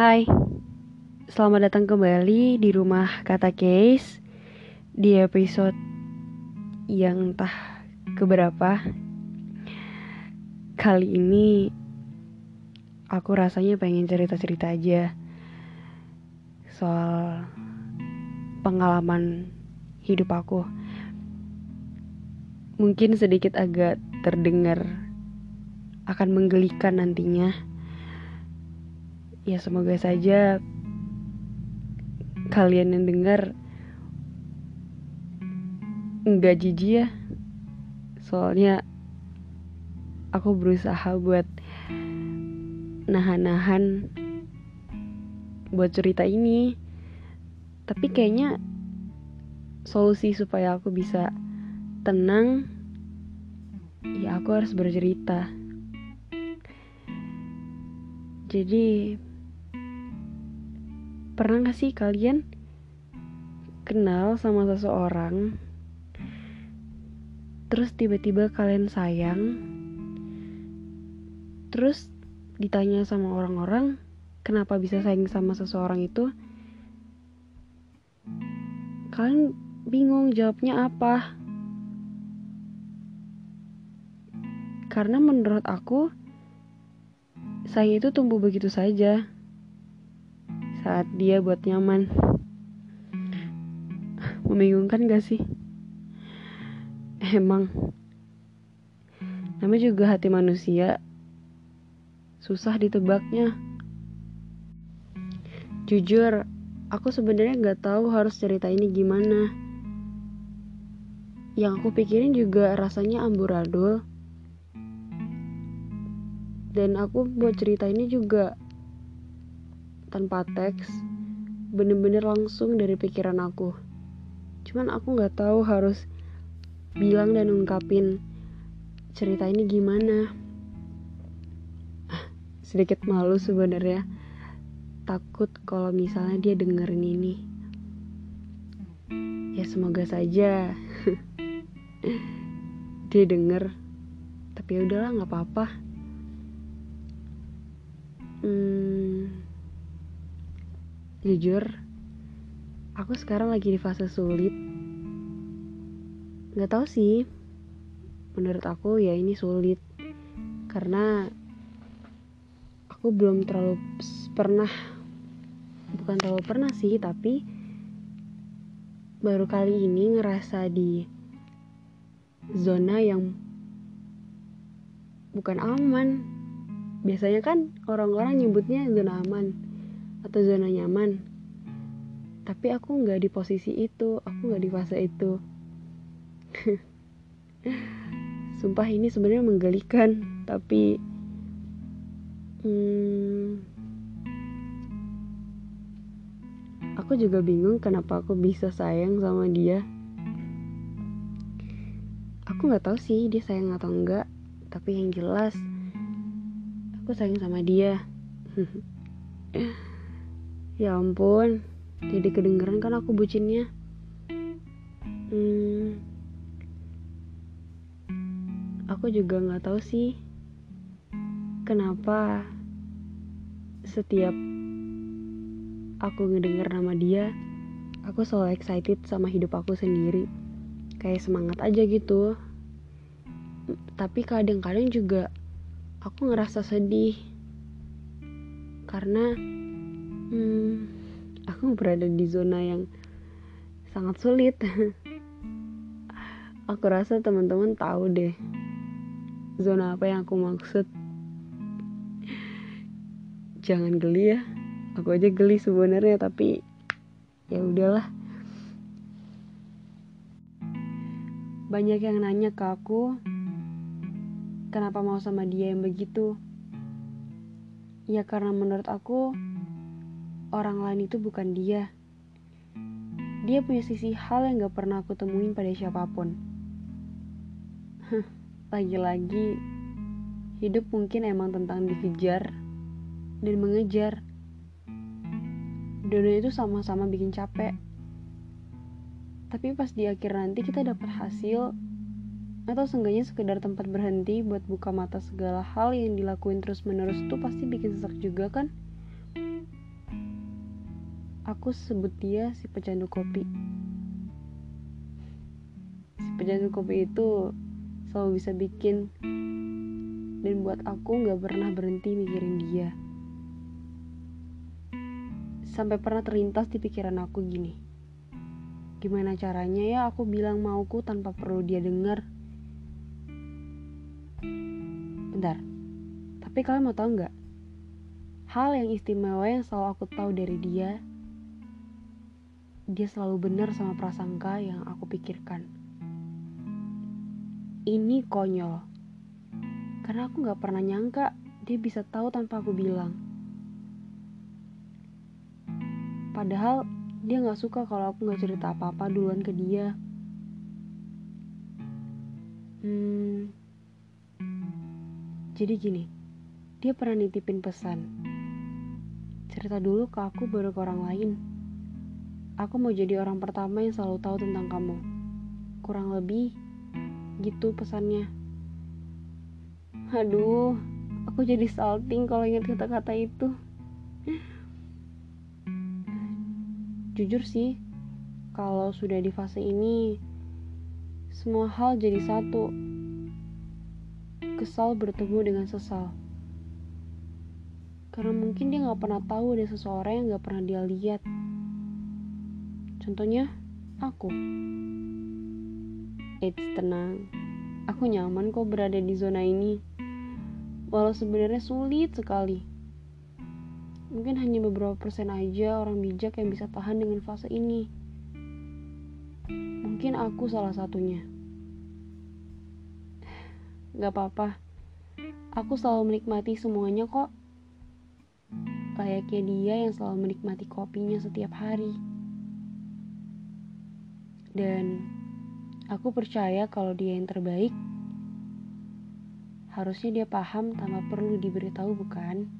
Hai, selamat datang kembali di rumah kata case Di episode yang entah keberapa? Kali ini aku rasanya pengen cerita-cerita aja Soal pengalaman hidup aku. Mungkin sedikit agak terdengar akan menggelikan nantinya ya semoga saja kalian yang dengar nggak jijik ya. Soalnya aku berusaha buat nahan-nahan buat cerita ini. Tapi kayaknya solusi supaya aku bisa tenang ya aku harus bercerita. Jadi Pernah gak sih kalian kenal sama seseorang Terus tiba-tiba kalian sayang Terus ditanya sama orang-orang Kenapa bisa sayang sama seseorang itu? Kalian bingung jawabnya apa? Karena menurut aku Sayang itu tumbuh begitu saja saat dia buat nyaman. Membingungkan gak sih? Emang. Namanya juga hati manusia. Susah ditebaknya. Jujur, aku sebenarnya nggak tahu harus cerita ini gimana. Yang aku pikirin juga rasanya amburadul. Dan aku buat cerita ini juga tanpa teks bener-bener langsung dari pikiran aku. Cuman aku nggak tahu harus bilang dan ungkapin cerita ini gimana. Sedikit malu sebenarnya. Takut kalau misalnya dia dengerin ini. Ya semoga saja. Dia denger. Tapi ya udahlah nggak apa-apa. Hmm, Jujur, aku sekarang lagi di fase sulit. Gak tau sih, menurut aku ya ini sulit. Karena aku belum terlalu pernah, bukan terlalu pernah sih, tapi baru kali ini ngerasa di zona yang bukan aman. Biasanya kan orang-orang nyebutnya zona aman atau zona nyaman. Tapi aku nggak di posisi itu aku nggak di fase itu. Sumpah ini sebenarnya menggelikan tapi hmm, aku juga bingung kenapa aku bisa sayang sama dia. Aku nggak tahu sih dia sayang atau enggak tapi yang jelas aku sayang sama dia Ya ampun, jadi kedengeran kan aku bucinnya. Hmm, aku juga nggak tahu sih kenapa setiap aku ngedenger nama dia, aku selalu excited sama hidup aku sendiri. Kayak semangat aja gitu. Tapi kadang-kadang juga aku ngerasa sedih karena hmm, aku berada di zona yang sangat sulit. Aku rasa teman-teman tahu deh zona apa yang aku maksud. Jangan geli ya. Aku aja geli sebenarnya tapi ya udahlah. Banyak yang nanya ke aku kenapa mau sama dia yang begitu? Ya karena menurut aku orang lain itu bukan dia. Dia punya sisi hal yang gak pernah aku temuin pada siapa pun. Lagi-lagi, hidup mungkin emang tentang dikejar dan mengejar. Dua itu sama-sama bikin capek. Tapi pas di akhir nanti kita dapat hasil atau seenggaknya sekedar tempat berhenti buat buka mata segala hal yang dilakuin terus menerus tuh pasti bikin sesak juga kan? Aku sebut dia si pecandu kopi. Si pecandu kopi itu selalu bisa bikin dan buat aku gak pernah berhenti mikirin dia. Sampai pernah terlintas di pikiran aku gini. Gimana caranya ya aku bilang mauku tanpa perlu dia dengar? Bentar, tapi kalian mau tahu nggak? Hal yang istimewa yang selalu aku tahu dari dia, dia selalu benar sama prasangka yang aku pikirkan. Ini konyol, karena aku gak pernah nyangka dia bisa tahu tanpa aku bilang. Padahal dia gak suka kalau aku gak cerita apa-apa duluan ke dia. Hmm, jadi gini, dia pernah nitipin pesan Cerita dulu ke aku baru ke orang lain. Aku mau jadi orang pertama yang selalu tahu tentang kamu. Kurang lebih gitu pesannya. Aduh, aku jadi salting kalau ingat kata-kata itu. Jujur sih, kalau sudah di fase ini, semua hal jadi satu. Kesal bertemu dengan sesal. Karena mungkin dia gak pernah tahu ada seseorang yang gak pernah dia lihat. Contohnya, aku. Eits, tenang. Aku nyaman kok berada di zona ini. Walau sebenarnya sulit sekali. Mungkin hanya beberapa persen aja orang bijak yang bisa tahan dengan fase ini. Mungkin aku salah satunya. Gak apa-apa. Aku selalu menikmati semuanya kok layaknya dia yang selalu menikmati kopinya setiap hari. Dan aku percaya kalau dia yang terbaik, harusnya dia paham tanpa perlu diberitahu, bukan?